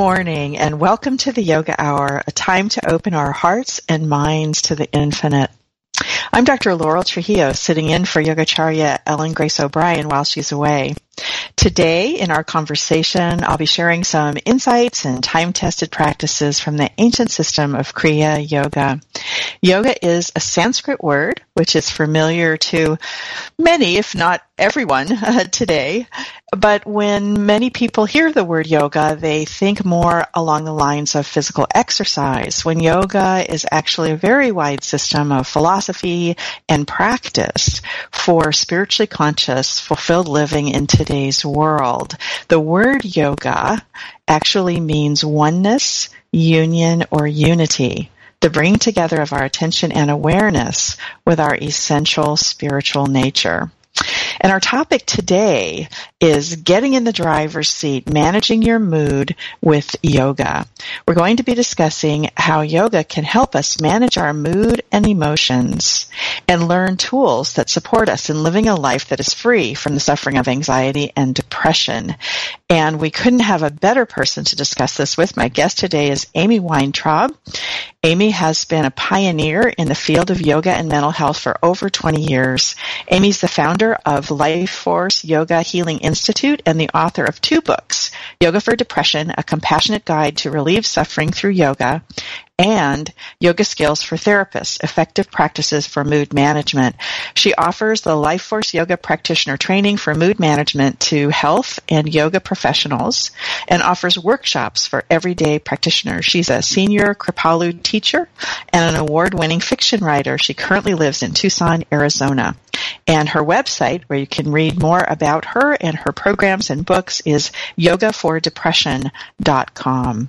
Morning and welcome to the Yoga Hour, a time to open our hearts and minds to the infinite. I'm Dr. Laurel Trujillo, sitting in for Yogacharya Ellen Grace O'Brien while she's away. Today, in our conversation, I'll be sharing some insights and time-tested practices from the ancient system of Kriya Yoga. Yoga is a Sanskrit word which is familiar to many, if not everyone uh, today. But when many people hear the word yoga, they think more along the lines of physical exercise, when yoga is actually a very wide system of philosophy and practice for spiritually conscious, fulfilled living in today's world. The word yoga actually means oneness, union, or unity the bringing together of our attention and awareness with our essential spiritual nature. And our topic today is getting in the driver's seat, managing your mood with yoga. We're going to be discussing how yoga can help us manage our mood and emotions and learn tools that support us in living a life that is free from the suffering of anxiety and depression. And we couldn't have a better person to discuss this with. My guest today is Amy Weintraub. Amy has been a pioneer in the field of yoga and mental health for over 20 years. Amy's the founder of Life Force Yoga Healing Institute and the author of two books, Yoga for Depression, A Compassionate Guide to Relieve Suffering Through Yoga, and Yoga Skills for Therapists, Effective Practices for Mood Management. She offers the Life Force Yoga Practitioner Training for Mood Management to health and yoga professionals and offers workshops for everyday practitioners. She's a senior Kripalu teacher and an award-winning fiction writer. She currently lives in Tucson, Arizona. And her website, where you can read more about her and her programs and books, is yogafordepression.com.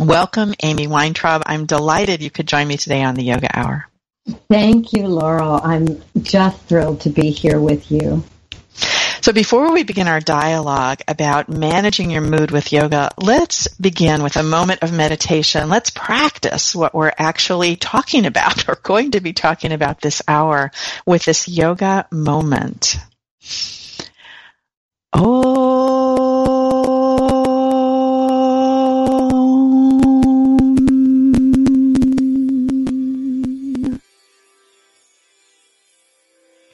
Welcome, Amy Weintraub. I'm delighted you could join me today on the Yoga Hour. Thank you, Laurel. I'm just thrilled to be here with you. So before we begin our dialogue about managing your mood with yoga, let's begin with a moment of meditation. Let's practice what we're actually talking about or going to be talking about this hour with this yoga moment. Oh.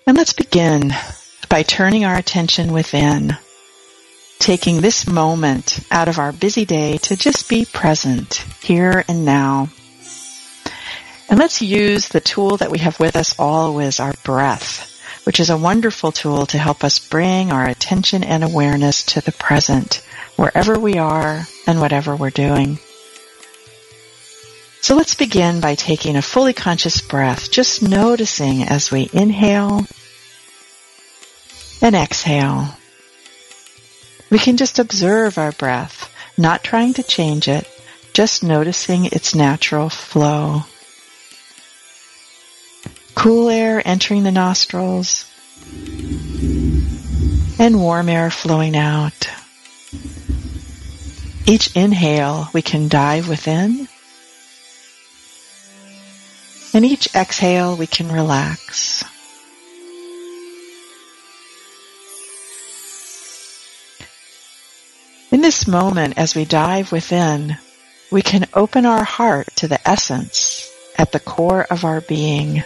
And let's begin by turning our attention within, taking this moment out of our busy day to just be present here and now. And let's use the tool that we have with us always, our breath, which is a wonderful tool to help us bring our attention and awareness to the present, wherever we are and whatever we're doing. So let's begin by taking a fully conscious breath, just noticing as we inhale and exhale. We can just observe our breath, not trying to change it, just noticing its natural flow. Cool air entering the nostrils and warm air flowing out. Each inhale, we can dive within and each exhale, we can relax. In this moment, as we dive within, we can open our heart to the essence at the core of our being.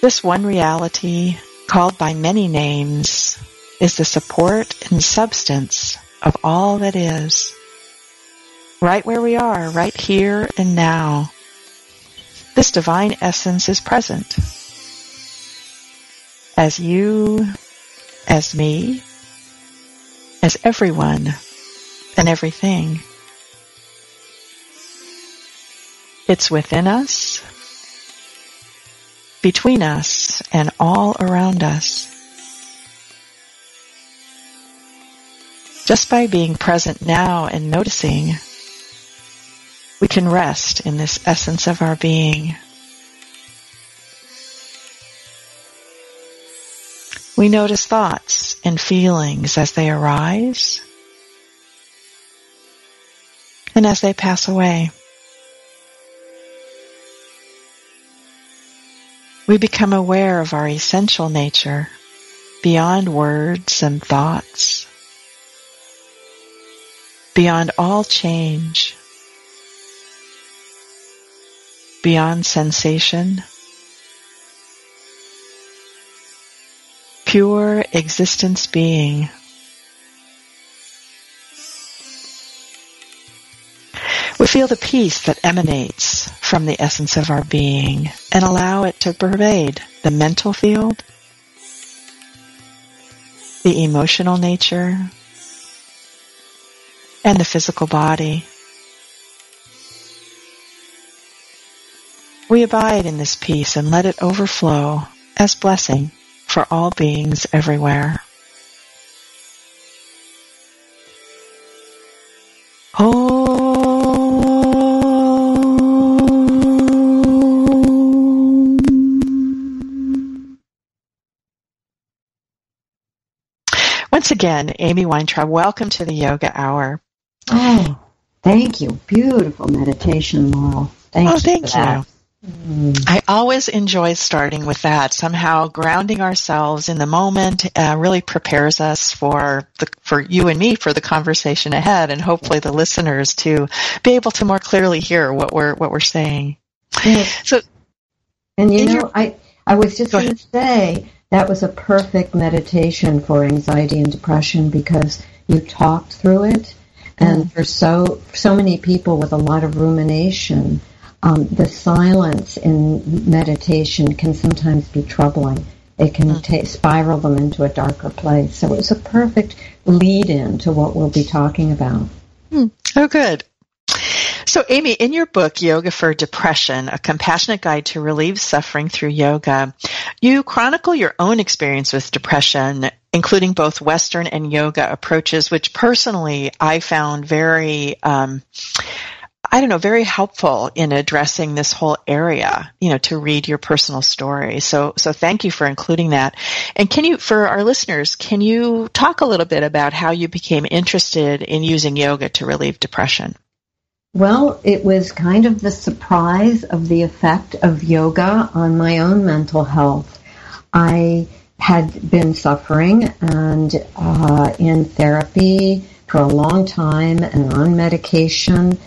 This one reality, called by many names, is the support and substance of all that is right where we are, right here and now. This divine essence is present. As you, as me, as everyone and everything. It's within us, between us, and all around us. Just by being present now and noticing we can rest in this essence of our being. We notice thoughts and feelings as they arise and as they pass away. We become aware of our essential nature beyond words and thoughts, beyond all change. beyond sensation, pure existence being. We feel the peace that emanates from the essence of our being and allow it to pervade the mental field, the emotional nature, and the physical body. We abide in this peace and let it overflow as blessing for all beings everywhere. Once again, Amy Weintraub, welcome to the Yoga Hour. Oh, thank you. Beautiful meditation, Laurel. Thank oh, you. thank you. I always enjoy starting with that. Somehow grounding ourselves in the moment uh, really prepares us for the, for you and me for the conversation ahead, and hopefully the listeners to be able to more clearly hear what we're what we're saying. So, and you know, your, I I was just going to say that was a perfect meditation for anxiety and depression because you talked through it, and mm. for so so many people with a lot of rumination um, the silence in meditation can sometimes be troubling. It can mm. spiral them into a darker place. So it's a perfect lead in to what we'll be talking about. Mm. Oh, good. So, Amy, in your book, Yoga for Depression, a compassionate guide to relieve suffering through yoga, you chronicle your own experience with depression, including both Western and yoga approaches, which personally I found very um, I don't know, very helpful in addressing this whole area, you know, to read your personal story. So, so thank you for including that. And can you, for our listeners, can you talk a little bit about how you became interested in using yoga to relieve depression? Well, it was kind of the surprise of the effect of yoga on my own mental health. I had been suffering and uh, in therapy for a long time and on medication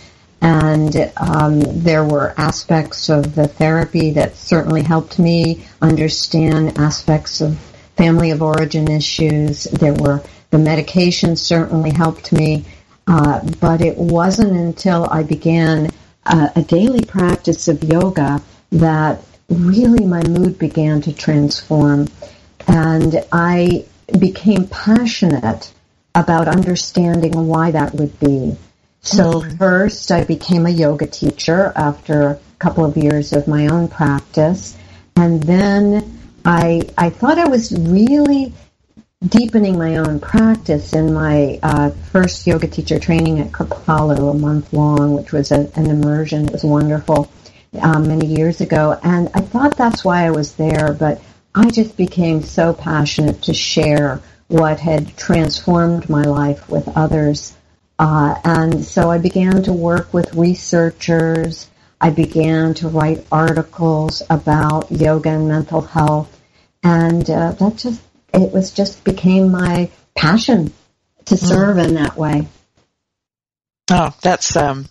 and um, there were aspects of the therapy that certainly helped me understand aspects of family of origin issues. There were the medication certainly helped me, uh, but it wasn't until I began a daily practice of yoga that really my mood began to transform, and I became passionate about understanding why that would be So first, I became a yoga teacher after a couple of years of my own practice, and then I I thought I was really deepening my own practice in my uh, first yoga teacher training at Kripalu, a month long, which was a, an immersion. It was wonderful um, many years ago, and I thought that's why I was there. But I just became so passionate to share what had transformed my life with others uh, and so I began to work with researchers. I began to write articles about yoga and mental health. And uh, that just, it was just became my passion to mm. serve in that way. Oh, that's um,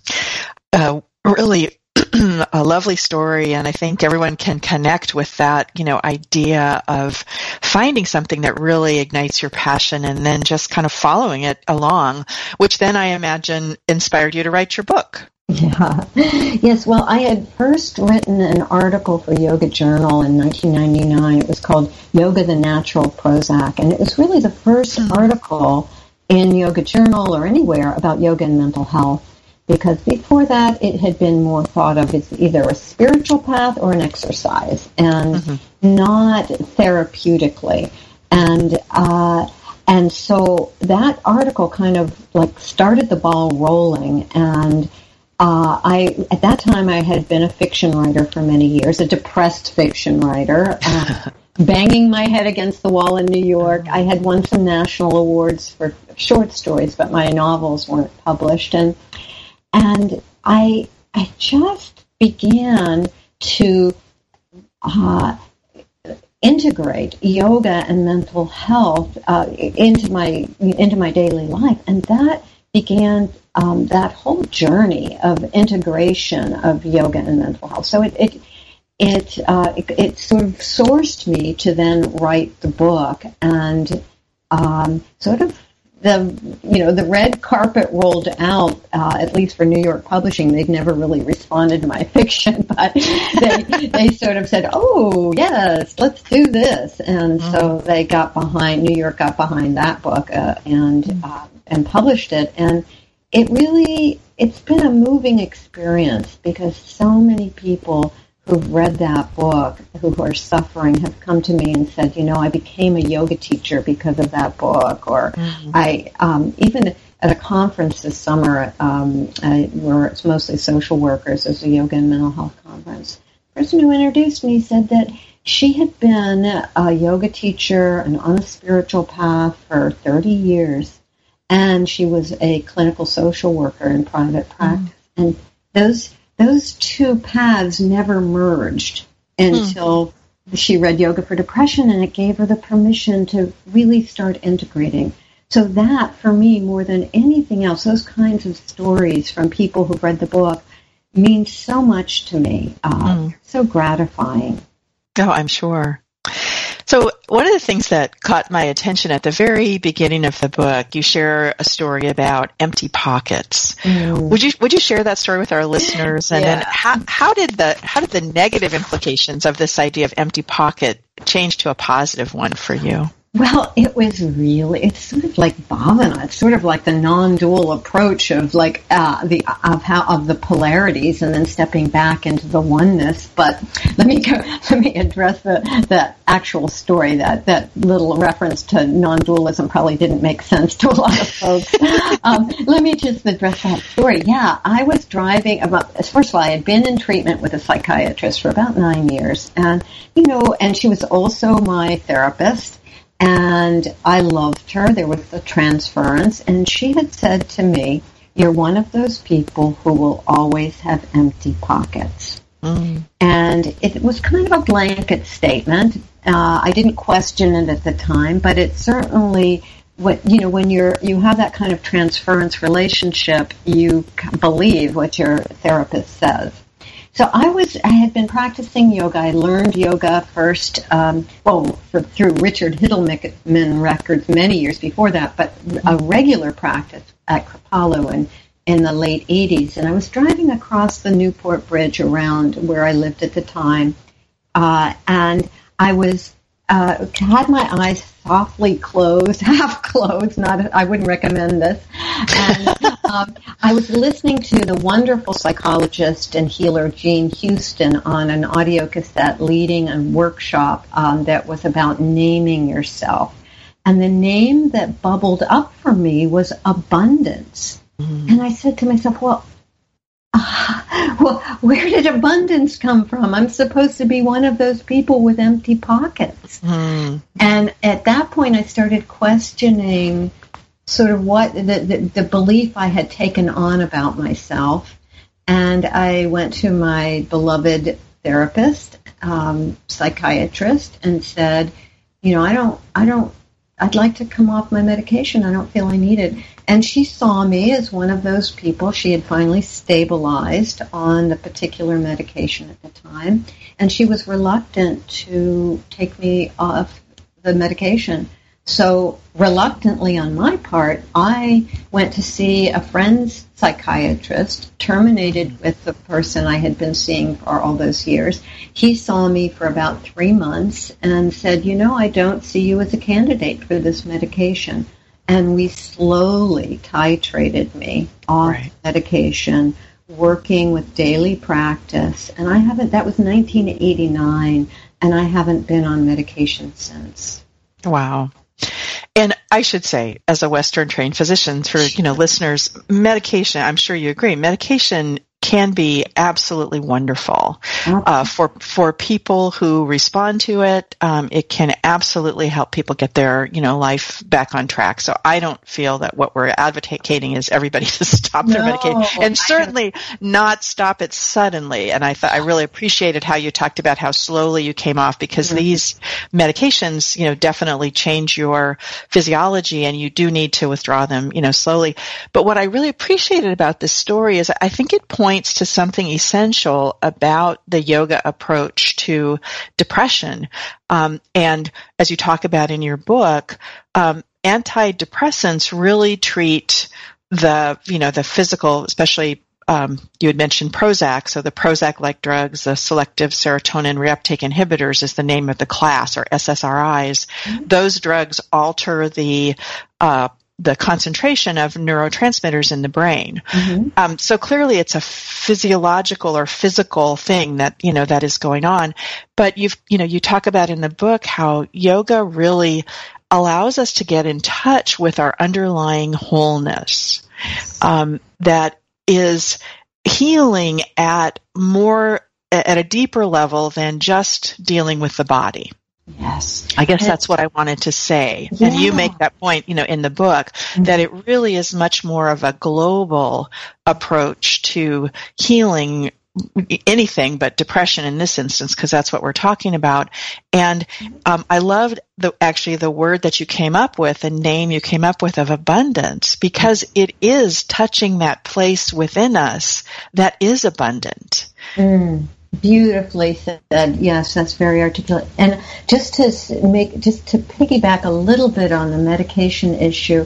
uh, really a lovely story and I think everyone can connect with that, you know, idea of finding something that really ignites your passion and then just kind of following it along, which then I imagine inspired you to write your book. Yeah. Yes, well, I had first written an article for Yoga Journal in 1999. It was called Yoga the Natural Prozac, and it was really the first mm-hmm. article in Yoga Journal or anywhere about yoga and mental health because before that it had been more thought of as either a spiritual path or an exercise and mm-hmm. not therapeutically and uh, and so that article kind of like started the ball rolling and uh, I at that time I had been a fiction writer for many years, a depressed fiction writer, uh, banging my head against the wall in New York. I had won some national awards for short stories, but my novels weren't published, and and I I just began to uh, integrate yoga and mental health uh, into my into my daily life, and that began um, that whole journey of integration of yoga and mental health. So it it it, uh, it, it sort of sourced me to then write the book and um, sort of the you know the red carpet rolled out uh, at least for New York publishing they'd never really responded to my fiction but they they sort of said oh yes let's do this and mm-hmm. so they got behind New York got behind that book uh, and mm-hmm. uh, and published it and it really it's been a moving experience because so many people who've read that book, who are suffering, have come to me and said, you know, I became a yoga teacher because of that book, or mm-hmm. I um, even at a conference this summer um, I, where it's mostly social workers, as a yoga and mental health conference. The person who introduced me said that she had been a yoga teacher and on a spiritual path for 30 years, and she was a clinical social worker in private practice. Mm-hmm. And those those two paths never merged until mm. she read Yoga for Depression and it gave her the permission to really start integrating. So that, for me, more than anything else, those kinds of stories from people who've read the book means so much to me. Uh, mm. So gratifying. Oh, I'm sure. So, one of the things that caught my attention at the very beginning of the book, you share a story about empty pockets. Mm. Would you would you share that story with our listeners? And yeah. then how how did the how did the negative implications of this idea of empty pocket change to a positive one for you? Well, it was really, it's sort of like bhavana. It's sort of like the non-dual approach of like, uh, the, of how, of the polarities and then stepping back into the oneness. But let me go, let me address the, the actual story. That, that little reference to non-dualism probably didn't make sense to a lot of folks. um, let me just address that story. Yeah, I was driving about, first of all, I had been in treatment with a psychiatrist for about nine years and, you know, and she was also my therapist and I loved her. There was the transference, and she had said to me, You're one of those people who will always have empty pockets. Mm. And it was kind of a blanket statement. Uh, I didn't question it at the time, but it certainly what you know when you're you have that kind of transference relationship you believe what your therapist says so I was, I had been practicing yoga. I learned yoga first, um, well, for, through Richard Hittleman records many years before that, but a regular practice at Kripalu in, in the late 80s. And I was driving across the Newport Bridge around where I lived at the time. Uh, and I was uh, had my eyes softly closed, half closed. Not, I wouldn't recommend this. And um, I was listening to the wonderful psychologist and healer Jean Houston on an audio cassette, leading a workshop um, that was about naming yourself. And the name that bubbled up for me was abundance. Mm-hmm. And I said to myself, well, well, where did abundance come from? I'm supposed to be one of those people with empty pockets. Mm. And at that point, I started questioning sort of what the, the, the belief I had taken on about myself. And I went to my beloved therapist, um, psychiatrist, and said, you know, I don't, I don't I'd like to come off my medication. I don't feel I need it. And she saw me as one of those people. She had finally stabilized on the particular medication at the time, and she was reluctant to take me off the medication. So, reluctantly on my part, I went to see a friend's psychiatrist, terminated with the person I had been seeing for all those years. He saw me for about three months and said, You know, I don't see you as a candidate for this medication. And we slowly titrated me off right. medication, working with daily practice. And I haven't, that was 1989, and I haven't been on medication since. Wow. And I should say, as a Western trained physician, for you know listeners, medication. I'm sure you agree. Medication can be absolutely wonderful uh, for for people who respond to it. Um, it can absolutely help people get their you know life back on track. So I don't feel that what we're advocating is everybody to stop their no, medication, and certainly not stop it suddenly. And I thought I really appreciated how you talked about how slowly you came off because mm-hmm. these medications you know definitely change your physiology, and you do need to withdraw them you know slowly. But what I really appreciated about this story is I think it points points to something essential about the yoga approach to depression. Um, and as you talk about in your book, um, antidepressants really treat the you know the physical, especially um, you had mentioned Prozac, so the Prozac-like drugs, the selective serotonin reuptake inhibitors is the name of the class, or SSRIs. Mm-hmm. Those drugs alter the uh, the concentration of neurotransmitters in the brain. Mm-hmm. Um, so clearly, it's a physiological or physical thing that you know that is going on. But you've you know you talk about in the book how yoga really allows us to get in touch with our underlying wholeness um, that is healing at more at a deeper level than just dealing with the body. Yes. I guess that's what I wanted to say. Yeah. And you make that point, you know, in the book mm-hmm. that it really is much more of a global approach to healing anything but depression in this instance because that's what we're talking about and um, i loved the actually the word that you came up with the name you came up with of abundance because it is touching that place within us that is abundant mm. Beautifully said. Yes, that's very articulate. And just to make, just to piggyback a little bit on the medication issue,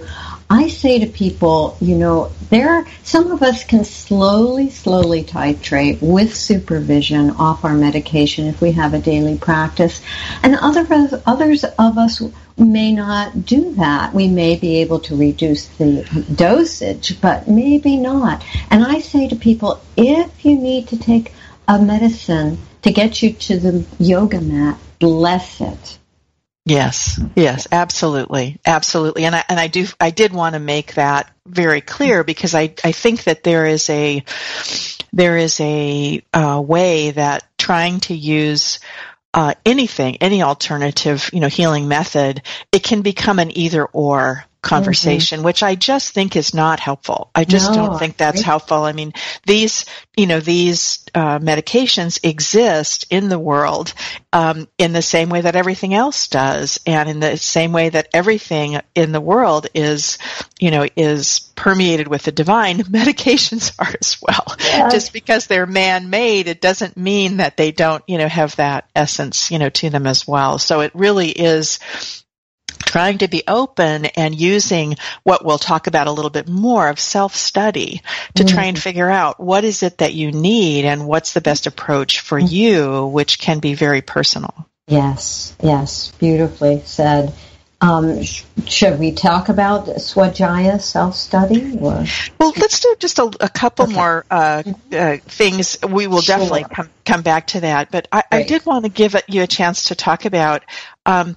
I say to people, you know, there are, some of us can slowly, slowly titrate with supervision off our medication if we have a daily practice, and other others of us may not do that. We may be able to reduce the dosage, but maybe not. And I say to people, if you need to take a medicine to get you to the yoga mat, bless it. Yes, yes, absolutely, absolutely, and I and I do I did want to make that very clear because I I think that there is a there is a uh, way that trying to use uh, anything, any alternative, you know, healing method, it can become an either or conversation, mm-hmm. which I just think is not helpful. I just no, don't think that's helpful. I mean, these, you know, these uh, medications exist in the world um, in the same way that everything else does, and in the same way that everything in the world is, you know, is permeated with the divine. Medications are as well. Yes. Just because they're man-made, it doesn't mean that they don't, you know, have that essence, you know, to them as well. So it really is trying to be open and using what we'll talk about a little bit more of self-study to mm-hmm. try and figure out what is it that you need and what's the best approach for mm-hmm. you, which can be very personal. Yes, yes, beautifully said. Um, sh- should we talk about Swadhyaya self-study? Or? Well, let's do just a, a couple okay. more uh, uh, things. We will sure. definitely come come back to that. But I, I did want to give you a chance to talk about um,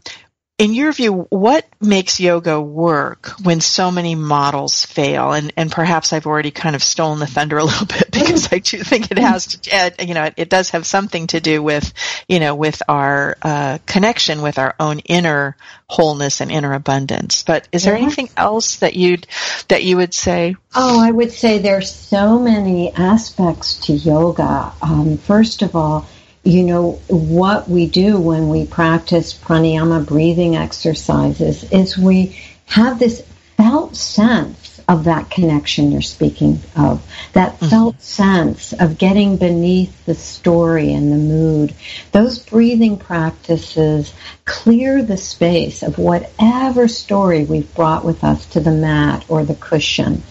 in your view, what makes yoga work when so many models fail? And, and perhaps I've already kind of stolen the thunder a little bit because I do think it has to, you know, it, it does have something to do with, you know, with our uh, connection with our own inner wholeness and inner abundance. But is there anything else that you'd that you would say? Oh, I would say there's so many aspects to yoga. Um, first of all you know, what we do when we practice pranayama breathing exercises is we have this felt sense of that connection you're speaking of, that mm-hmm. felt sense of getting beneath the story and the mood. Those breathing practices clear the space of whatever story we've brought with us to the mat or the cushion.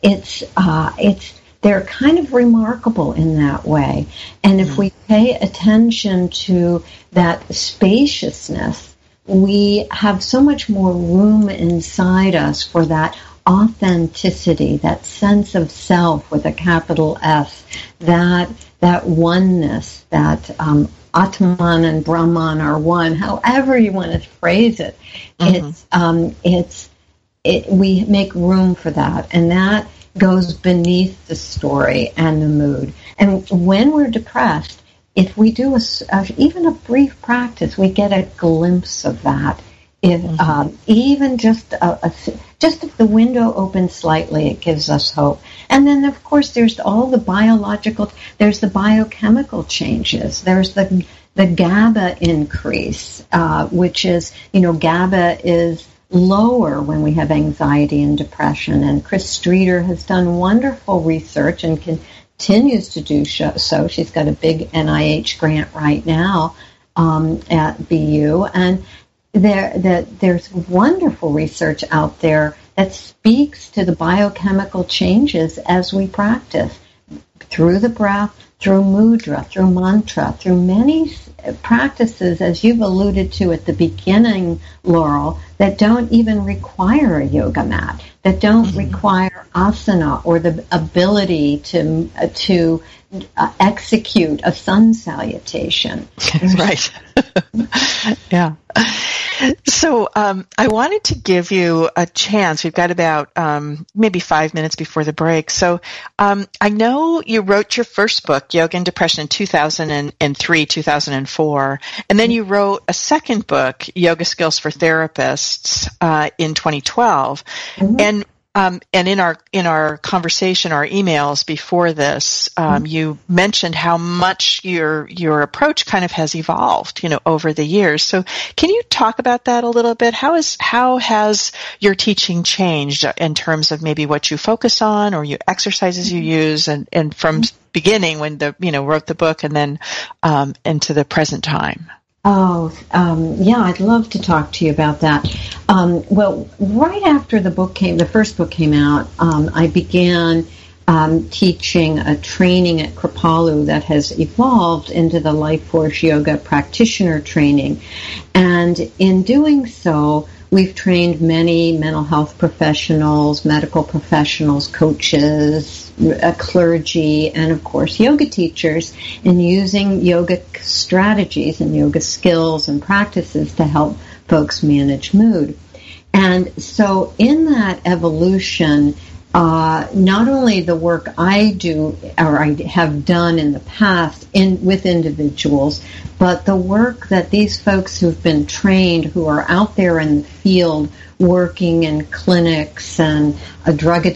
It's, uh, it's, they're kind of remarkable in that way. And if mm. we pay attention to that spaciousness, we have so much more room inside us for that authenticity, that sense of self with a capital S, that that oneness, that um, Atman and Brahman are one. However you want to phrase it, mm-hmm. it's um, it's it, we make room for that, and that goes beneath the story and the mood. And when we're depressed, if we do a, a even a brief practice, we get a glimpse of that. If mm-hmm. um, even just a, a, just if the window opens slightly, it gives us hope. And then, of course, there's all the biological, there's the biochemical changes. There's the the GABA increase, uh, which is, you know, GABA is lower when we have anxiety and depression. And Chris Streeter has done wonderful research and continues to do so. She's got a big NIH grant right now um, at BU, and there that there's wonderful research out there that speaks to the biochemical changes as we practice through the breath, through mudra, through mantra, through many practices, as you've alluded to at the beginning, Laurel, that don't even require a yoga mat, that don't mm-hmm. require asana or the ability to to uh, execute a sun salutation. right. yeah. So um, I wanted to give you a chance. We've got about um, maybe five minutes before the break. So um, I know you wrote your first book, Yoga and Depression, in 2003, 2004, and then you wrote a second book, Yoga Skills for Therapists, uh, in 2012. Mm-hmm. And um, and in our in our conversation, our emails before this, um, mm-hmm. you mentioned how much your your approach kind of has evolved, you know, over the years. So, can you talk about that a little bit? How is how has your teaching changed in terms of maybe what you focus on or your exercises you mm-hmm. use, and and from mm-hmm. beginning when the you know wrote the book and then um, into the present time? Oh, um, yeah, I'd love to talk to you about that. Um, well, right after the book came, the first book came out, um, I began um, teaching a training at Kripalu that has evolved into the Life Force Yoga practitioner training. And in doing so, we've trained many mental health professionals, medical professionals, coaches, a clergy, and of course yoga teachers in using yoga strategies and yoga skills and practices to help folks manage mood. And so in that evolution, uh, not only the work I do or I have done in the past in with individuals, but the work that these folks who've been trained, who are out there in the field working in clinics and drug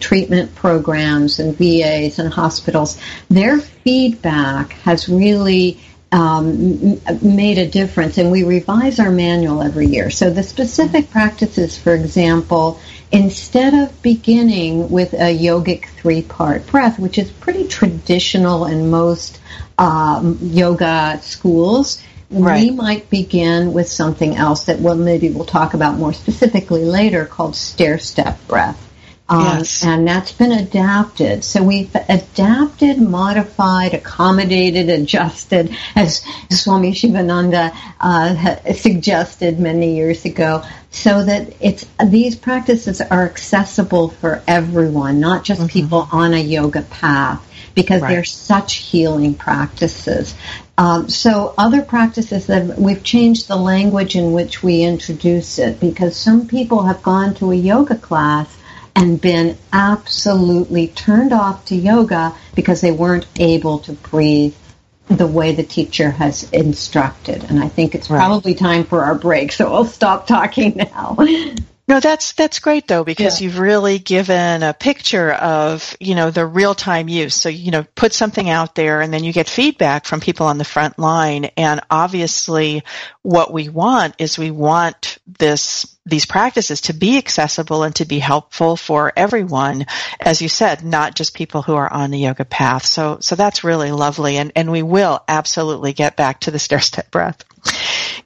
treatment programs and VAs and hospitals, their feedback has really um, made a difference, and we revise our manual every year. So the specific practices, for example, instead of beginning with a yogic three-part breath, which is pretty traditional in most um, yoga schools, right. we might begin with something else that well, maybe we'll talk about more specifically later called stair step breath. Um, Yes. And that's been adapted. So we've adapted, modified, accommodated, adjusted, as Swami Shivananda uh, suggested many years ago, so that it's these practices are accessible for everyone, not just people on a yoga path, because Right. they're such healing practices. Um, so other practices that we've changed the language in which we introduce it because some people have gone to a yoga class and been absolutely turned off to yoga because they weren't able to breathe the way the teacher has instructed. And I think it's Right. probably time for our break, so I'll stop talking now. No, that's that's great though because Yeah. you've really given a picture of you know the real time use. So you know put something out there and then you get feedback from people on the front line. And obviously, what we want is we want this these practices to be accessible and to be helpful for everyone, as you said, not just people who are on the yoga path. So so that's really lovely, and and we will absolutely get back to the stair step breath.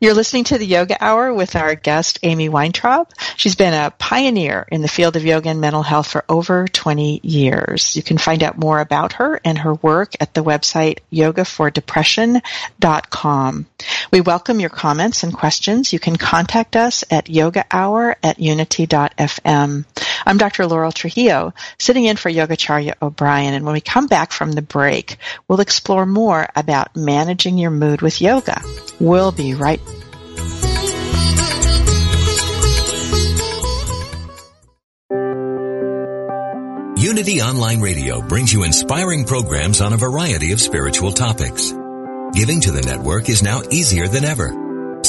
You're listening to the Yoga Hour with our guest, Amy Weintraub. She's been a pioneer in the field of yoga and mental health for over 20 years. You can find out more about her and her work at the website yogafordepression.com. We welcome your comments and questions. You can contact us at yogahour at unity.fm. I'm Dr. Laurel Trujillo, sitting in for Yogacharya O'Brien, and when we come back from the break, we'll explore more about managing your mood with yoga. We'll be right Unity Online Radio brings you inspiring programs on a variety of spiritual topics. Giving to the network is now easier than ever.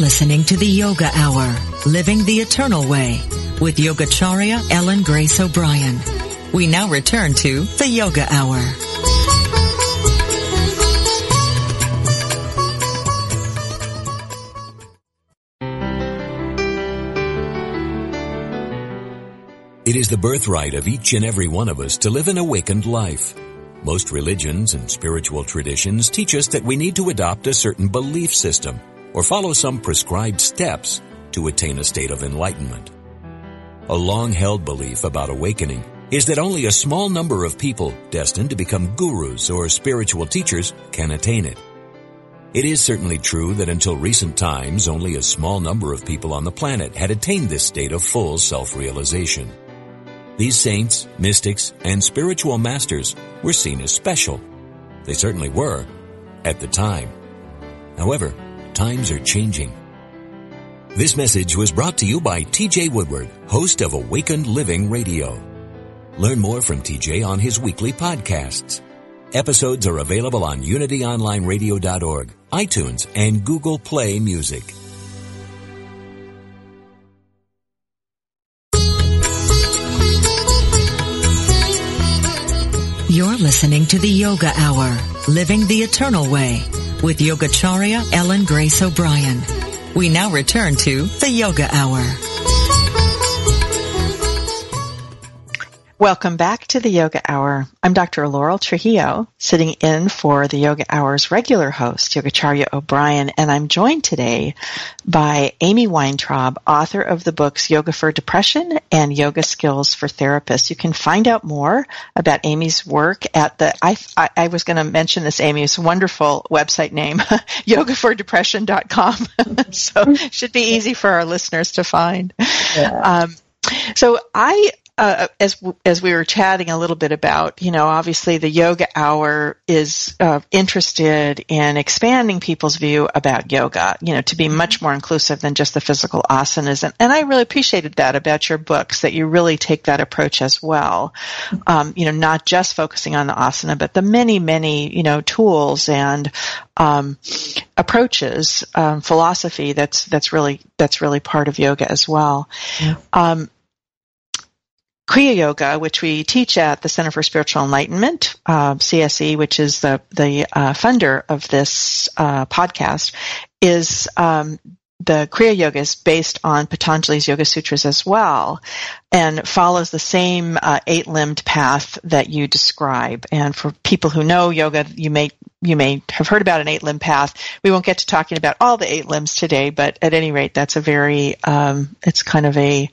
Listening to the Yoga Hour, Living the Eternal Way, with Yogacharya Ellen Grace O'Brien. We now return to the Yoga Hour. It is the birthright of each and every one of us to live an awakened life. Most religions and spiritual traditions teach us that we need to adopt a certain belief system or follow some prescribed steps to attain a state of enlightenment. A long-held belief about awakening is that only a small number of people destined to become gurus or spiritual teachers can attain it. It is certainly true that until recent times, only a small number of people on the planet had attained this state of full self-realization. These saints, mystics, and spiritual masters were seen as special. They certainly were at the time. However, times are changing. This message was brought to you by TJ Woodward, host of Awakened Living Radio. Learn more from TJ on his weekly podcasts. Episodes are available on unityonlineradio.org, iTunes, and Google Play Music. You're listening to the Yoga Hour, Living the Eternal Way, with Yogacharya Ellen Grace O'Brien. We now return to the Yoga Hour. Welcome back to the Yoga Hour. I'm Dr. Laurel Trujillo, sitting in for the Yoga Hour's regular host, Yogacharya O'Brien, and I'm joined today by Amy Weintraub, author of the books Yoga for Depression and Yoga Skills for Therapists. You can find out more about Amy's work at the, I, I, I was going to mention this, Amy's wonderful website name, yogafordepression.com. so it should be easy for our listeners to find. Yeah. Um, so I uh, as as we were chatting a little bit about, you know, obviously the yoga hour is uh, interested in expanding people's view about yoga, you know, to be much more inclusive than just the physical asanas, and, and I really appreciated that about your books that you really take that approach as well, um, you know, not just focusing on the asana, but the many many you know tools and um, approaches, um, philosophy that's that's really that's really part of yoga as well. Yeah. Um, Kriya Yoga, which we teach at the Center for Spiritual Enlightenment, uh, CSE, which is the the uh, funder of this uh, podcast, is um, the Kriya Yoga is based on Patanjali's Yoga Sutras as well, and follows the same uh, eight-limbed path that you describe. And for people who know yoga, you may you may have heard about an eight-limb path. We won't get to talking about all the eight limbs today, but at any rate, that's a very um, it's kind of a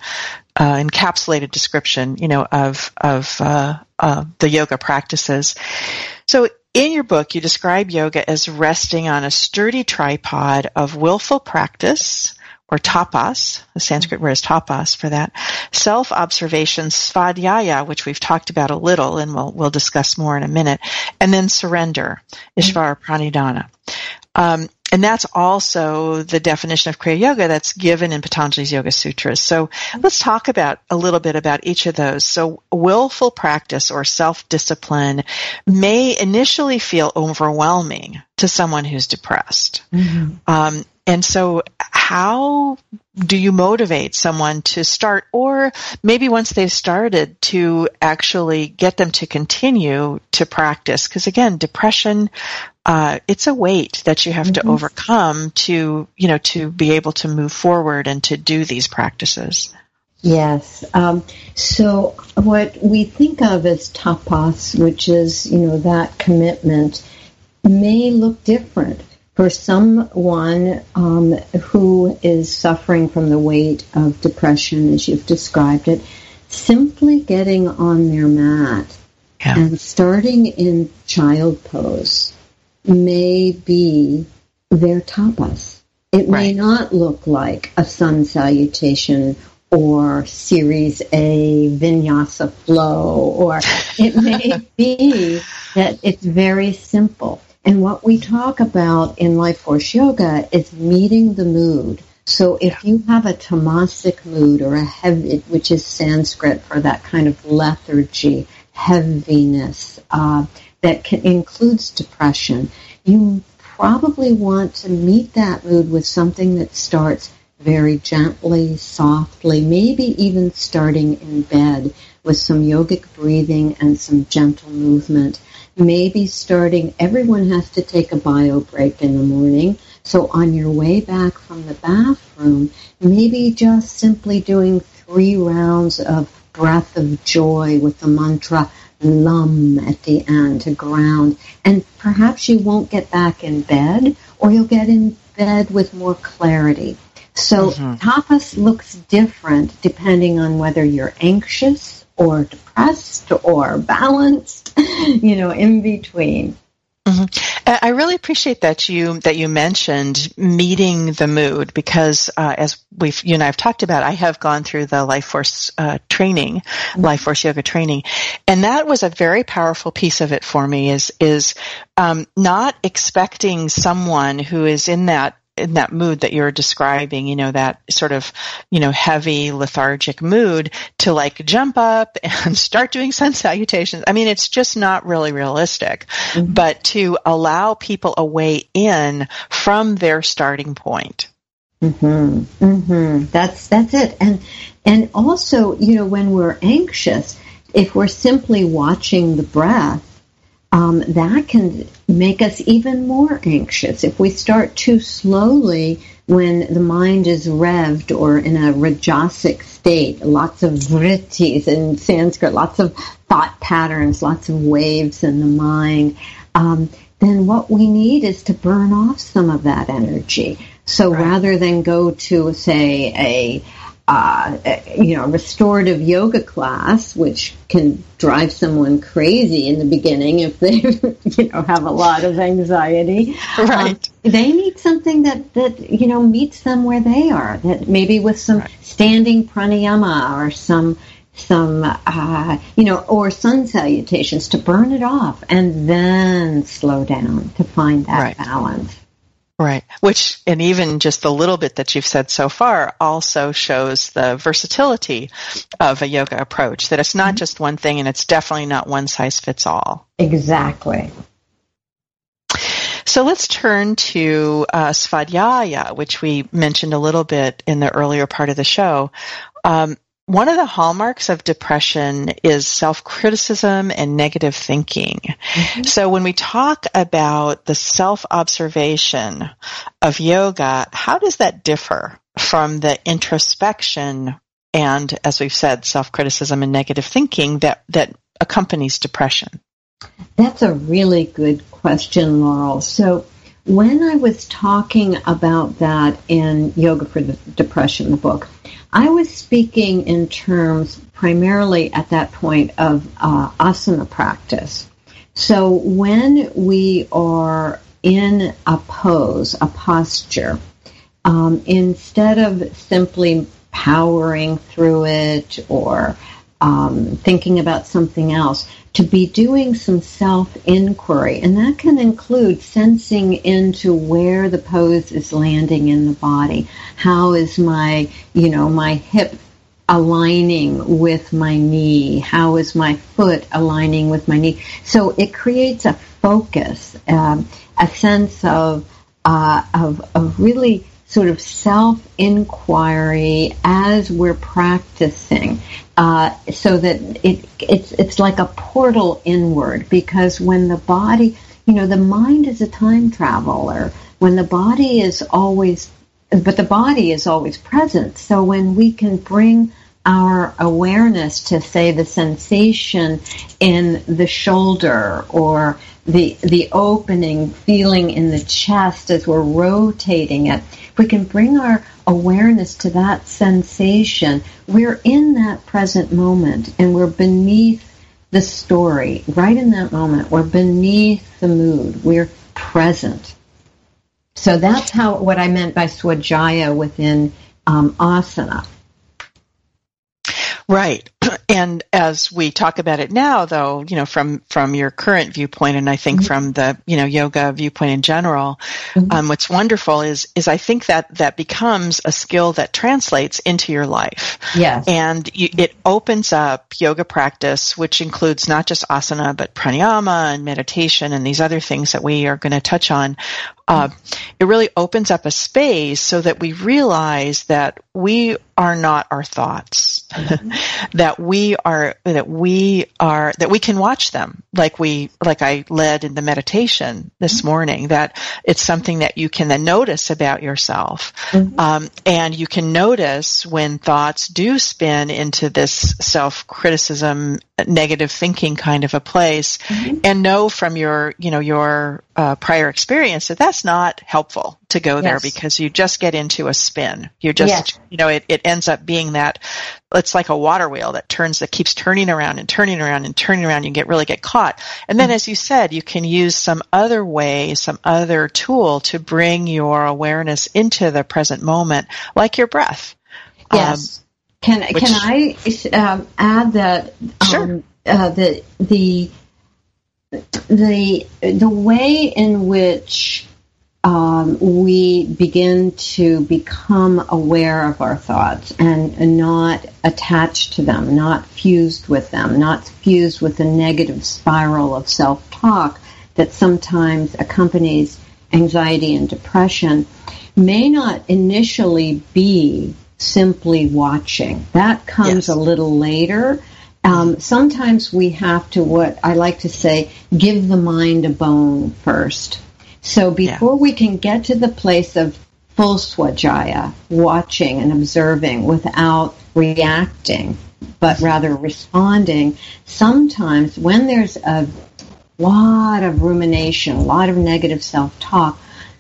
uh, encapsulated description, you know, of of uh, uh, the yoga practices. So, in your book, you describe yoga as resting on a sturdy tripod of willful practice, or tapas. The Sanskrit word is tapas for that. Self-observation, svadhyaya, which we've talked about a little, and we'll we'll discuss more in a minute, and then surrender, ishvara pranidhana. Um, and that's also the definition of Kriya Yoga that's given in Patanjali's Yoga Sutras. So let's talk about a little bit about each of those. So willful practice or self-discipline may initially feel overwhelming to someone who's depressed. Mm-hmm. Um, and so how do you motivate someone to start or maybe once they've started to actually get them to continue to practice? Because again, depression, uh, it's a weight that you have mm-hmm. to overcome to, you know, to be able to move forward and to do these practices. Yes. Um, so what we think of as tapas, which is, you know, that commitment, may look different for someone um, who is suffering from the weight of depression, as you've described it, simply getting on their mat yeah. and starting in child pose may be their tapas. It right. may not look like a sun salutation or Series A vinyasa flow, or it may be that it's very simple. And what we talk about in Life Force Yoga is meeting the mood. So if you have a tamasic mood or a heavy, which is Sanskrit for that kind of lethargy, heaviness, uh, that can, includes depression, you probably want to meet that mood with something that starts very gently, softly, maybe even starting in bed with some yogic breathing and some gentle movement maybe starting, everyone has to take a bio break in the morning. So on your way back from the bathroom, maybe just simply doing three rounds of breath of joy with the mantra lum at the end to ground. And perhaps you won't get back in bed or you'll get in bed with more clarity. So mm-hmm. tapas looks different depending on whether you're anxious or depressed or balanced, you know, in between. Mm-hmm. I really appreciate that you that you mentioned meeting the mood because uh, as we've you and I have talked about, I have gone through the Life Force uh, training, mm-hmm. Life Force Yoga training, and that was a very powerful piece of it for me. Is is um, not expecting someone who is in that in that mood that you're describing, you know, that sort of, you know, heavy lethargic mood to like jump up and start doing sun salutations. I mean, it's just not really realistic, mm-hmm. but to allow people a way in from their starting point. Mm-hmm. Mm-hmm. That's, that's it. And, and also, you know, when we're anxious, if we're simply watching the breath, um, that can make us even more anxious. If we start too slowly when the mind is revved or in a rajasic state, lots of vrittis in Sanskrit, lots of thought patterns, lots of waves in the mind, um, then what we need is to burn off some of that energy. So right. rather than go to, say, a uh, you know, restorative yoga class, which can drive someone crazy in the beginning if they, you know, have a lot of anxiety. Right. Um, they need something that, that, you know, meets them where they are, that maybe with some right. standing pranayama or some, some, uh, you know, or sun salutations to burn it off and then slow down to find that right. balance. Right. Which, and even just the little bit that you've said so far also shows the versatility of a yoga approach, that it's not mm-hmm. just one thing and it's definitely not one size fits all. Exactly. So let's turn to uh, Svadhyaya, which we mentioned a little bit in the earlier part of the show. Um, one of the hallmarks of depression is self-criticism and negative thinking. Mm-hmm. So when we talk about the self-observation of yoga, how does that differ from the introspection and, as we've said, self-criticism and negative thinking that, that accompanies depression? That's a really good question, Laurel. So when I was talking about that in Yoga for Depression, the book, I was speaking in terms primarily at that point of uh, asana practice. So when we are in a pose, a posture, um, instead of simply powering through it or um, thinking about something else, to be doing some self inquiry. And that can include sensing into where the pose is landing in the body. How is my, you know, my hip aligning with my knee? How is my foot aligning with my knee? So it creates a focus, um, a sense of, uh, of, of really sort of self inquiry as we're practicing. Uh, so that it it's it's like a portal inward because when the body you know the mind is a time traveler. When the body is always but the body is always present. So when we can bring our awareness to say the sensation in the shoulder or the the opening feeling in the chest as we're rotating it we can bring our awareness to that sensation, we're in that present moment and we're beneath the story. Right in that moment, we're beneath the mood. We're present. So that's how what I meant by svadhyaya within um, asana. Right. And as we talk about it now, though, you know, from, from your current viewpoint, and I think mm-hmm. from the, you know, yoga viewpoint in general, mm-hmm. um, what's wonderful is, is I think that that becomes a skill that translates into your life. Yes. And you, it opens up yoga practice, which includes not just asana, but pranayama and meditation and these other things that we are going to touch on, uh, it really opens up a space so that we realize that we are not our thoughts, mm-hmm. that we are, that we are, that we can watch them like we, like I led in the meditation this mm-hmm. morning, that it's something that you can then notice about yourself. Mm-hmm. Um, and you can notice when thoughts do spin into this self-criticism, negative thinking kind of a place mm-hmm. and know from your, you know, your uh, prior experience that that's not helpful to go there because you just get into a spin. You just, yes. you know, it, it ends up being that it's like a water wheel that turns, that keeps turning around and turning around and turning around. You get really get caught. And then, mm-hmm. as you said, you can use some other way, some other tool to bring your awareness into the present moment, like your breath. Yes. Um, can which, can I um, add that um, sure. uh, the the the the way in which um, we begin to become aware of our thoughts and, and, not attached to them, not fused with them, not fused with the negative spiral of self-talk that sometimes accompanies anxiety and depression, may not initially be simply watching. That comes yes. a little later um, sometimes we have to, what I like to say, give the mind a bone first. So before yeah. we can get to the place of full svadhyaya, watching and observing without reacting, but rather responding. Sometimes when there's a lot of rumination, a lot of negative self-talk,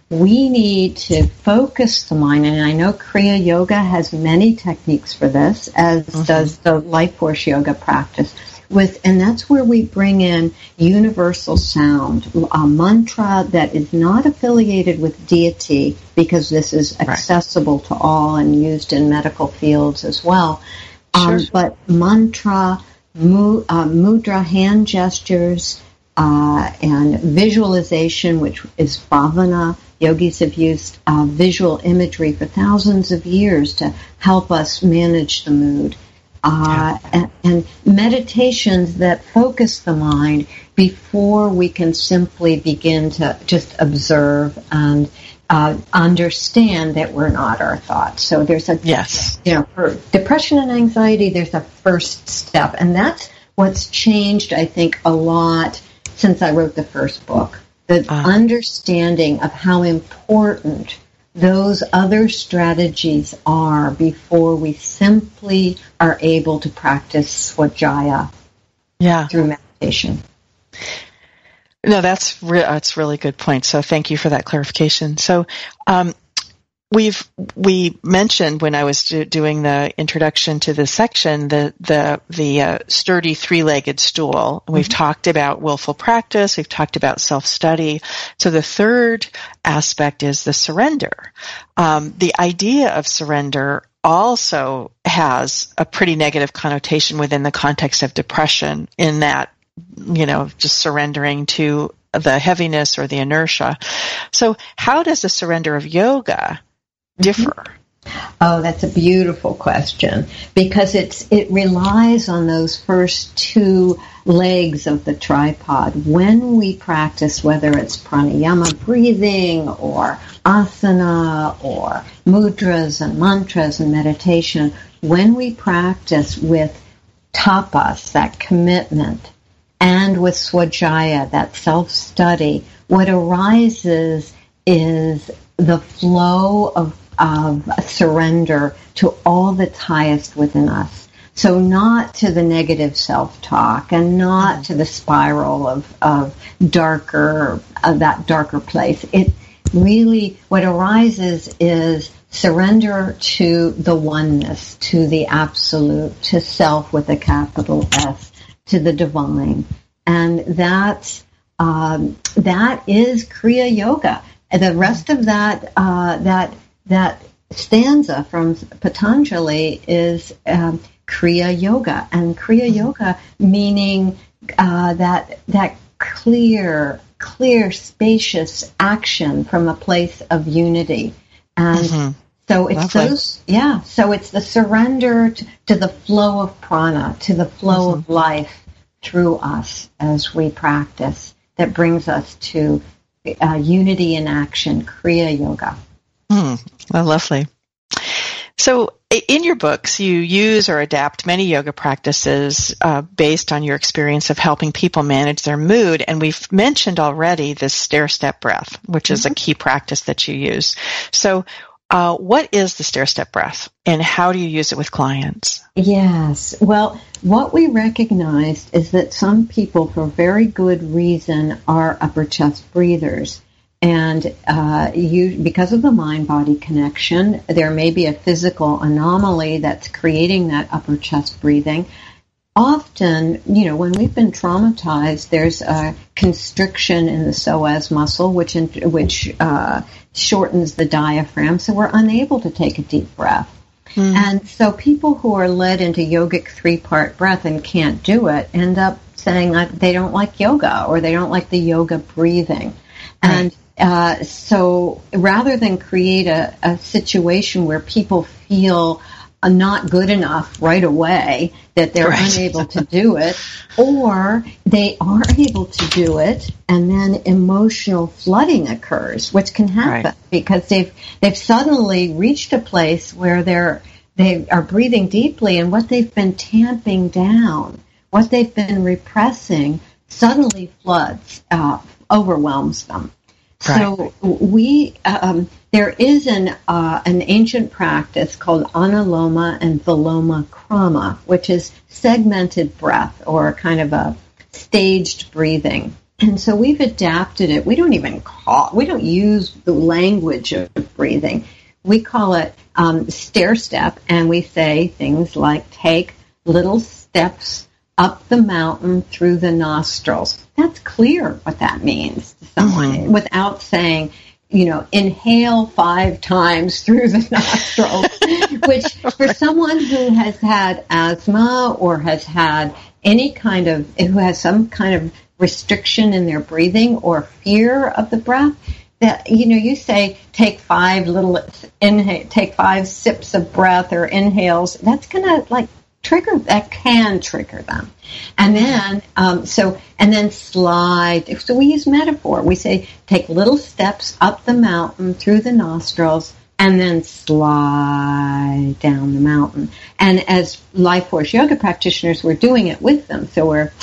we need to focus the mind. And I know Kriya Yoga has many techniques for this, as mm-hmm. does the Life Force Yoga practice. With, and that's where we bring in universal sound, a mantra that is not affiliated with deity, because this is accessible right. to all and used in medical fields as well. Um, sure. But mantra, mu, uh, mudra, hand gestures, uh, and visualization, which is bhavana. Yogis have used uh, visual imagery for thousands of years to help us manage the mood. Uh, and, and, meditations that focus the mind before we can simply begin to just observe and uh, understand that we're not our thoughts. So there's a yes, you know, for depression and anxiety, there's a first step, and that's what's changed. I think a lot since I wrote the first book. The uh. understanding of how important those other strategies are before we simply are able to practice Svadhyaya yeah. through meditation. No, that's re- that's really good point. So thank you for that clarification. So um, we've we mentioned when I was do, doing the introduction to this section the the the uh, sturdy three-legged stool. We've mm-hmm. talked about willful practice. We've talked about self-study. So the third aspect is the surrender. Um, the idea of surrender also has a pretty negative connotation within the context of depression in that you know just surrendering to the heaviness or the inertia. So how does the surrender of yoga differ? Oh, that's a beautiful question because it's it relies on those first two legs of the tripod. When we practice, whether it's pranayama breathing or asana or mudras and mantras and meditation, when we practice with tapas, that commitment, and with svadhyaya, that self-study, what arises is the flow of of surrender to all that's highest within us. So not to the negative self-talk and not mm-hmm. to the spiral of, of darker, of that darker place. It really, what arises is surrender to the oneness, to the absolute, to self with a capital S, to the divine. And that's, um, that is Kriya Yoga. The rest of that, uh, that that stanza from Patanjali is um, Kriya Yoga, and Kriya mm-hmm. Yoga meaning uh, that that clear, clear, spacious action from a place of unity, and mm-hmm. so it's Lovely. those, yeah. So it's the surrender to, to, the flow of prana, to the flow mm-hmm. of life through us as we practice that brings us to uh, unity in action, Kriya Yoga. Hmm. Well, lovely. So, in your books, you use or adapt many yoga practices uh, based on your experience of helping people manage their mood. And we've mentioned already this stair step breath, which is mm-hmm. a key practice that you use. So, uh, what is the stair step breath and how do you use it with clients? Yes. Well, what we recognized is that some people, for very good reason, are upper chest breathers. And uh, you, because of the mind-body connection, there may be a physical anomaly that's creating that upper chest breathing. Often, you know, when we've been traumatized, there's a constriction in the psoas muscle, which in, which uh, shortens the diaphragm, so we're unable to take a deep breath. Mm. And so, people who are led into yogic three-part breath and can't do it end up saying they don't like yoga or they don't like the yoga breathing. And uh, so rather than create a, a situation where people feel not good enough right away that they're right. unable to do it, or they are able to do it, and then emotional flooding occurs, which can happen right. because they've they've suddenly reached a place where they're they are breathing deeply, and what they've been tamping down, what they've been repressing, suddenly floods, uh, overwhelms them. Right. So we um, there is an uh, an ancient practice called anuloma and viloma krama, which is segmented breath or kind of a staged breathing. And so we've adapted it. We don't even call we don't use the language of breathing. We call it um, stair step, and we say things like take little steps up the mountain through the nostrils. That's clear what that means someone mm-hmm. without saying, you know, inhale five times through the nostrils, which for someone who has had asthma or has had any kind of, who has some kind of restriction in their breathing or fear of the breath, that you know you say take five little inhale take five sips of breath or inhales that's gonna like trigger that can trigger them. And then um, so and then slide. So we use metaphor. We say take little steps up the mountain through the nostrils and then slide down the mountain. And as life force yoga practitioners we're doing it with them. So we're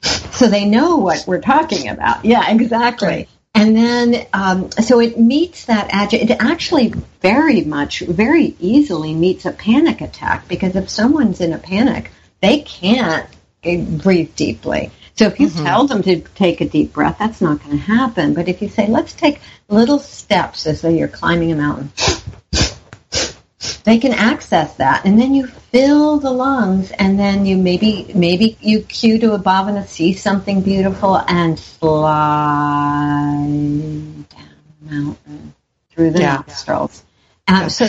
so they know what we're talking about. Yeah exactly. right. And then, um, so it meets that agi- It actually very much, very easily meets a panic attack because if someone's in a panic, they can't breathe deeply. So if you mm-hmm. tell them to take a deep breath, that's not going to happen. But if you say, let's take little steps as though you're climbing a mountain, they can access that. And then you fill the lungs and then you maybe maybe you cue to a bhavana see something beautiful and slide down the mountain through the yeah. nostrils. Um, so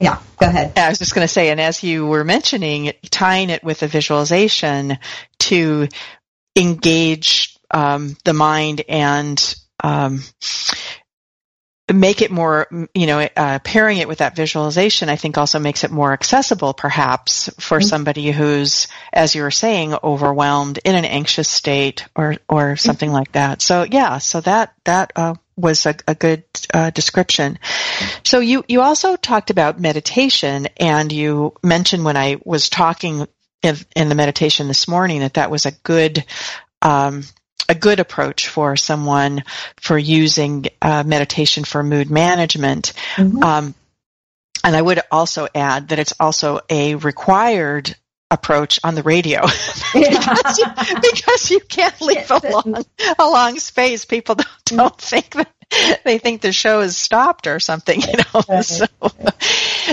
yeah go ahead. I was just going to say and as you were mentioning tying it with a visualization to engage um, the mind and um, make it more, you know, uh, pairing it with that visualization, I think also makes it more accessible, perhaps, for mm-hmm. somebody who's, as you were saying, overwhelmed in an anxious state or or mm-hmm. something like that. So yeah, so that that uh, was a, a good uh, description. So you you also talked about meditation, and you mentioned when I was talking in, in the meditation this morning that that was a good. Um, a good approach for someone for using uh, meditation for mood management. Mm-hmm. Um, and I would also add that it's also a required approach on the radio because, you, because, you, can't leave a long, a long space. People don't, don't think that they think the show is stopped or something, you know. So,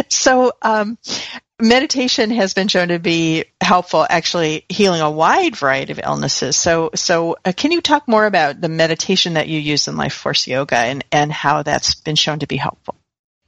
so um, meditation has been shown to be helpful actually healing a wide variety of illnesses. So so uh, can you talk more about the meditation that you use in life force yoga and and how that's been shown to be helpful?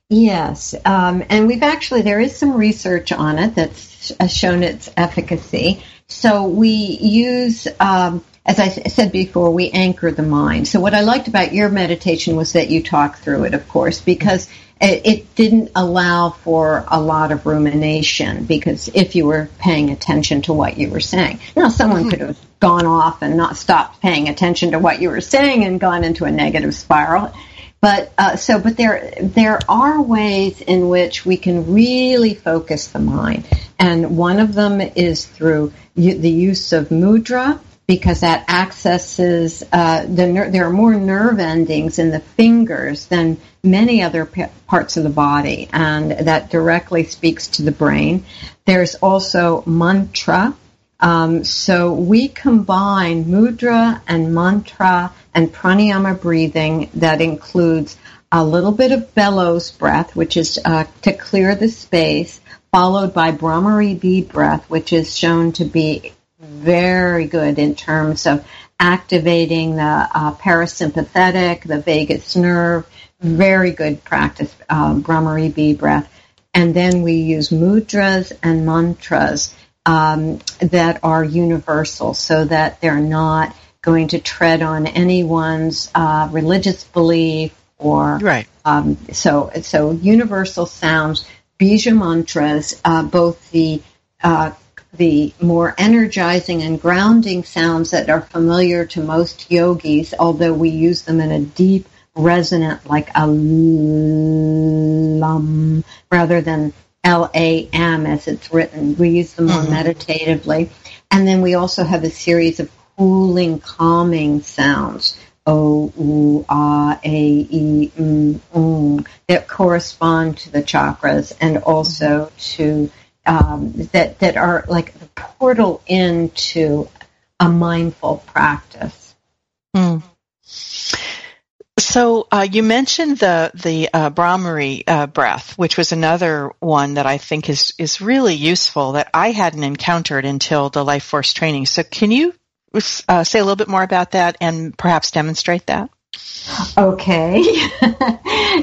Yes um, and we've actually there is some research on it that's shown its efficacy. So we use um, as I said before, we anchor the mind. So what I liked about your meditation was that you talk through it, of course, because it didn't allow for a lot of rumination because if you were paying attention to what you were saying. Now, someone mm-hmm. could have gone off and not stopped paying attention to what you were saying and gone into a negative spiral. But uh, so, but there there are ways in which we can really focus the mind, and one of them is through the use of mudra, because that accesses uh, the ner- there are more nerve endings in the fingers than many other p- parts of the body, and that directly speaks to the brain. There's also mantra. Um, so we combine mudra and mantra and pranayama breathing that includes a little bit of bellows breath, which is uh, to clear the space, followed by Bhramari bee breath, which is shown to be very good in terms of activating the uh, parasympathetic, the vagus nerve. Very good practice, um, Bhramari bee breath. And then we use mudras and mantras um, that are universal so that they're not going to tread on anyone's uh, religious belief or right. Um, so so universal sounds, bija mantras, uh, both the uh, the more energizing and grounding sounds that are familiar to most yogis, although we use them in a deep, resonant, like a lum, rather than L A M as it's written. We use them more mm-hmm. meditatively. And then we also have a series of cooling, calming sounds O, U, A, A, E, M, um, that correspond to the chakras and also to um, that that are like the portal into a mindful practice. Mm. So uh, you mentioned the the uh, Bhramari uh, breath, which was another one that I think is is really useful that I hadn't encountered until the Life Force training. So can you uh, say a little bit more about that and perhaps demonstrate that? Okay,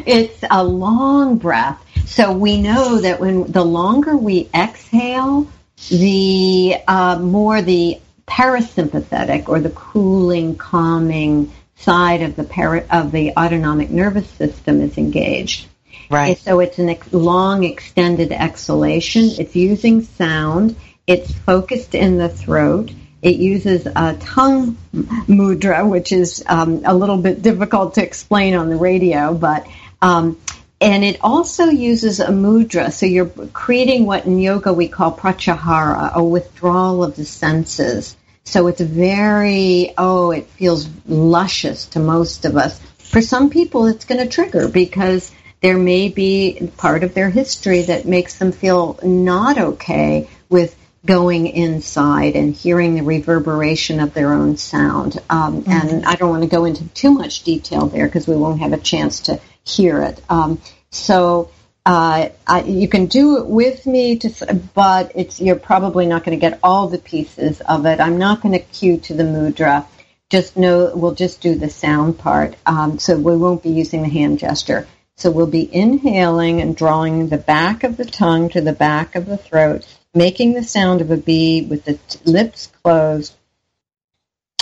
it's a long breath. So we know that when the longer we exhale, the uh, more the parasympathetic or the cooling, calming side of the para- of the autonomic nervous system is engaged. Right. So it's a ex- long, extended exhalation. It's using sound. It's focused in the throat. It uses a tongue mudra, which is um, a little bit difficult to explain on the radio, but um, and it also uses a mudra. So you're creating what in yoga we call pratyahara, a withdrawal of the senses. So it's very, oh, it feels luscious to most of us. For some people, it's going to trigger because there may be part of their history that makes them feel not okay with going inside and hearing the reverberation of their own sound. Um, mm-hmm. And I don't want to go into too much detail there because we won't have a chance to hear it. Um, so uh, I, you can do it with me, to, but it's you're probably not going to get all the pieces of it. I'm not going to cue to the mudra. Just know we'll just do the sound part. Um, so we won't be using the hand gesture. So we'll be inhaling and drawing the back of the tongue to the back of the throat, making the sound of a B with the t- lips closed,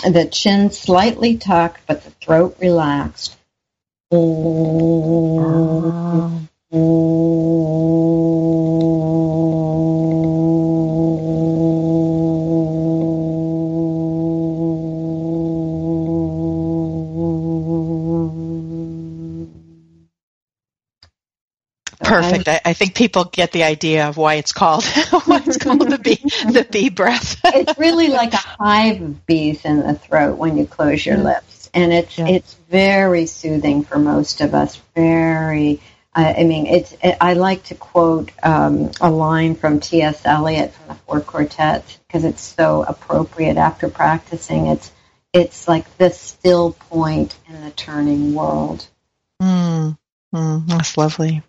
the chin slightly tucked, but the throat relaxed. Perfect. I, I, think people get the idea of why it's called why it's called the bee the bee breath. it's really like a hive of bees in the throat when you close your mm. lips, and it's yeah. it's very soothing for most of us. Very I mean, it's. It, I like to quote um, a line from T.S. Eliot from the Four Quartets because it's so appropriate after practicing. It's it's like the still point in the turning world. Mm, mm, that's lovely.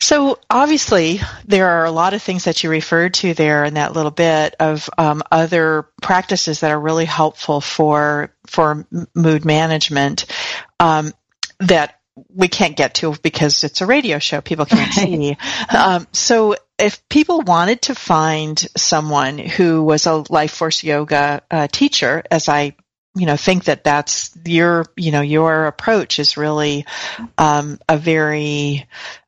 So obviously, there are a lot of things that you referred to there in that little bit of um, other practices that are really helpful for for mood management um, that we can't get to because it's a radio show. People can't see. Um, so if people wanted to find someone who was a life force yoga uh, teacher, as I, you know, think that that's your, you know, your approach is really um, a very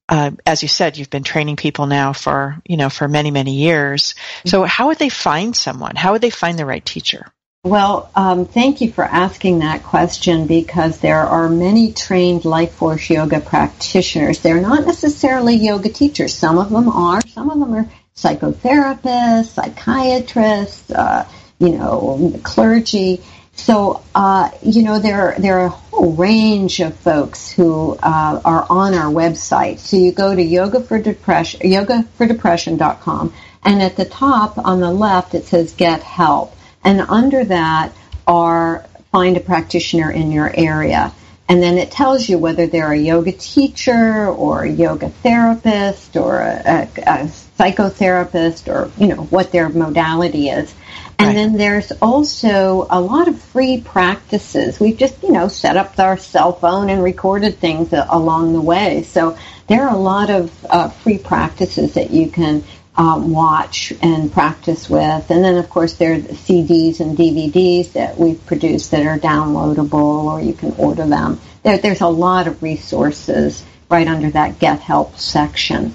uh, as you said, you've been training people now for, you know, for many, many years. So how would they find someone? How would they find the right teacher? Well, um, thank you for asking that question because there are many trained life force yoga practitioners. They're not necessarily yoga teachers. Some of them are. Some of them are psychotherapists, psychiatrists, uh, you know, clergy. So, uh, you know, there there are a whole range of folks who uh, are on our website. So you go to yoga for depression, yogafordepression.com, and at the top on the left it says get help. And under that are find a practitioner in your area. And then it tells you whether they're a yoga teacher or a yoga therapist or a, a, a psychotherapist or, you know, what their modality is. And right. then there's also a lot of free practices. We've just, you know, set up our cell phone and recorded things along the way. So there are a lot of uh, free practices that you can um, watch and practice with. And then, of course, there are CDs and DVDs that we've produced that are downloadable or you can order them. There, there's a lot of resources right under that Get Help section.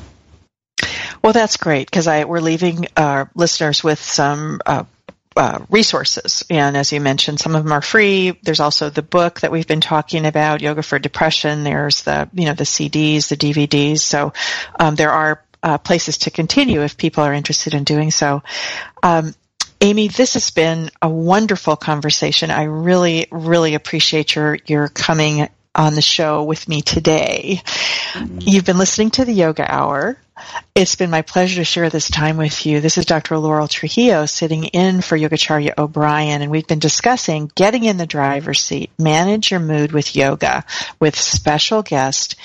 Well, that's great because I we're leaving our listeners with some uh, uh, resources. And as you mentioned, some of them are free. There's also the book that we've been talking about, Yoga for Depression. There's the, you know, the CDs, the DVDs. So um, there are uh, places to continue if people are interested in doing so. Um, Amy, this has been a wonderful conversation. I really, really appreciate your, your coming on the show with me today. Mm-hmm. You've been listening to the Yoga Hour. It's been my pleasure to share this time with you. This is Dr. Laurel Trujillo sitting in for Yogacharya O'Brien, and we've been discussing getting in the driver's seat, manage your mood with yoga with special guest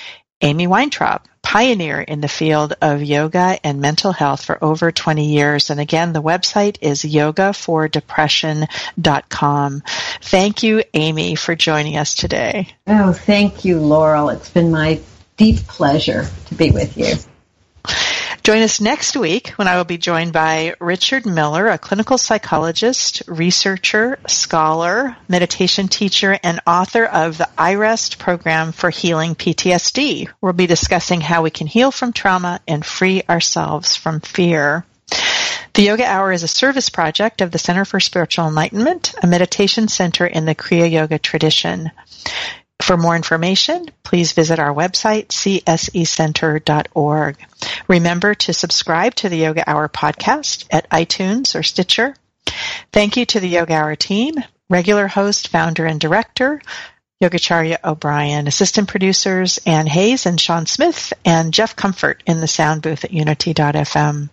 Amy Weintraub, pioneer in the field of yoga and mental health for over 20 years. And again, the website is yogafordepression.com. Thank you, Amy, for joining us today. Oh, thank you, Laurel. It's been my deep pleasure to be with you. Join us next week when I will be joined by Richard Miller, a clinical psychologist, researcher, scholar, meditation teacher, and author of the iRest program for healing PTSD. We'll be discussing how we can heal from trauma and free ourselves from fear. The Yoga Hour is a service project of the Center for Spiritual Enlightenment, a meditation center in the Kriya Yoga tradition. For more information, please visit our website, csecenter.org. Remember to subscribe to the Yoga Hour podcast at iTunes or Stitcher. Thank you to the Yoga Hour team, regular host, founder, and director, Yogacharya O'Brien, assistant producers Ann Hayes and Sean Smith, and Jeff Comfort in the sound booth at unity.fm.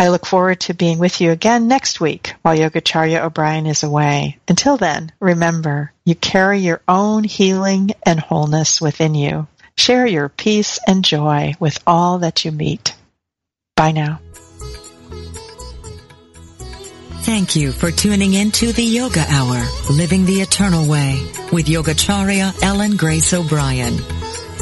I look forward to being with you again next week while Yogacharya O'Brien is away. Until then, remember, you carry your own healing and wholeness within you. Share your peace and joy with all that you meet. Bye now. Thank you for tuning in to the Yoga Hour, Living the Eternal Way with Yogacharya Ellen Grace O'Brien.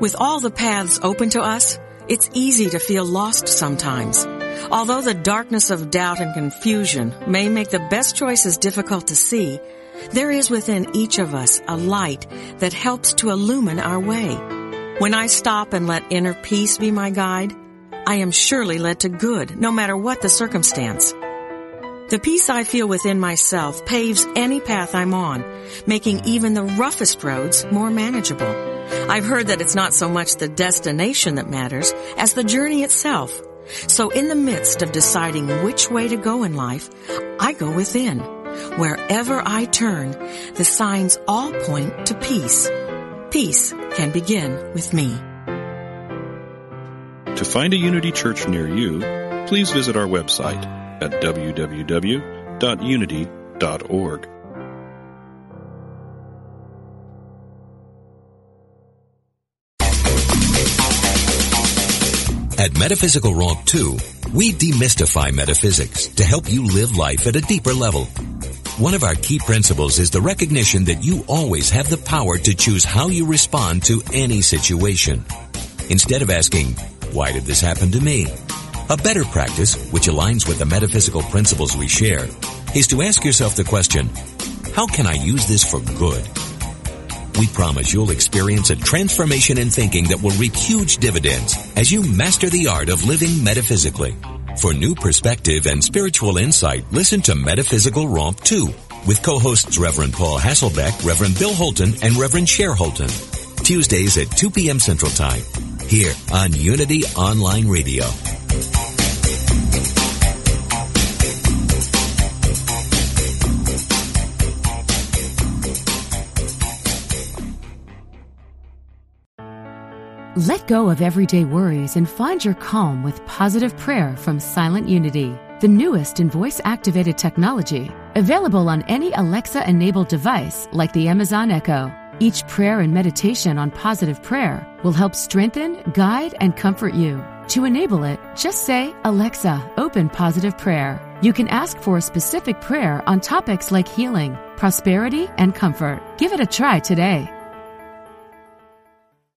With all the paths open to us, it's easy to feel lost sometimes. Although the darkness of doubt and confusion may make the best choices difficult to see, there is within each of us a light that helps to illumine our way. When I stop and let inner peace be my guide, I am surely led to good, no matter what the circumstance. The peace I feel within myself paves any path I'm on, making even the roughest roads more manageable. I've heard that it's not so much the destination that matters as the journey itself. So in the midst of deciding which way to go in life, I go within. Wherever I turn, the signs all point to peace. Peace can begin with me. To find a Unity Church near you, please visit our website at www.unity.org. At Metaphysical Romp 2, we demystify metaphysics to help you live life at a deeper level. One of our key principles is the recognition that you always have the power to choose how you respond to any situation. Instead of asking, why did this happen to me? A better practice, which aligns with the metaphysical principles we share, is to ask yourself the question, how can I use this for good? We promise you'll experience a transformation in thinking that will reap huge dividends as you master the art of living metaphysically. For new perspective and spiritual insight, listen to Metaphysical Romp 2 with co-hosts Reverend Paul Hasselbeck, Reverend Bill Holton, and Reverend Cher Holton. Tuesdays at 2 p.m. Central Time, here on Unity Online Radio. Let go of everyday worries and find your calm with positive prayer from Silent Unity, the newest in voice activated technology, available on any Alexa enabled device like the Amazon Echo. Each prayer and meditation on positive prayer will help strengthen, guide, and comfort you. To enable it, just say, Alexa, open positive prayer. You can ask for a specific prayer on topics like healing, prosperity, and comfort. Give it a try today.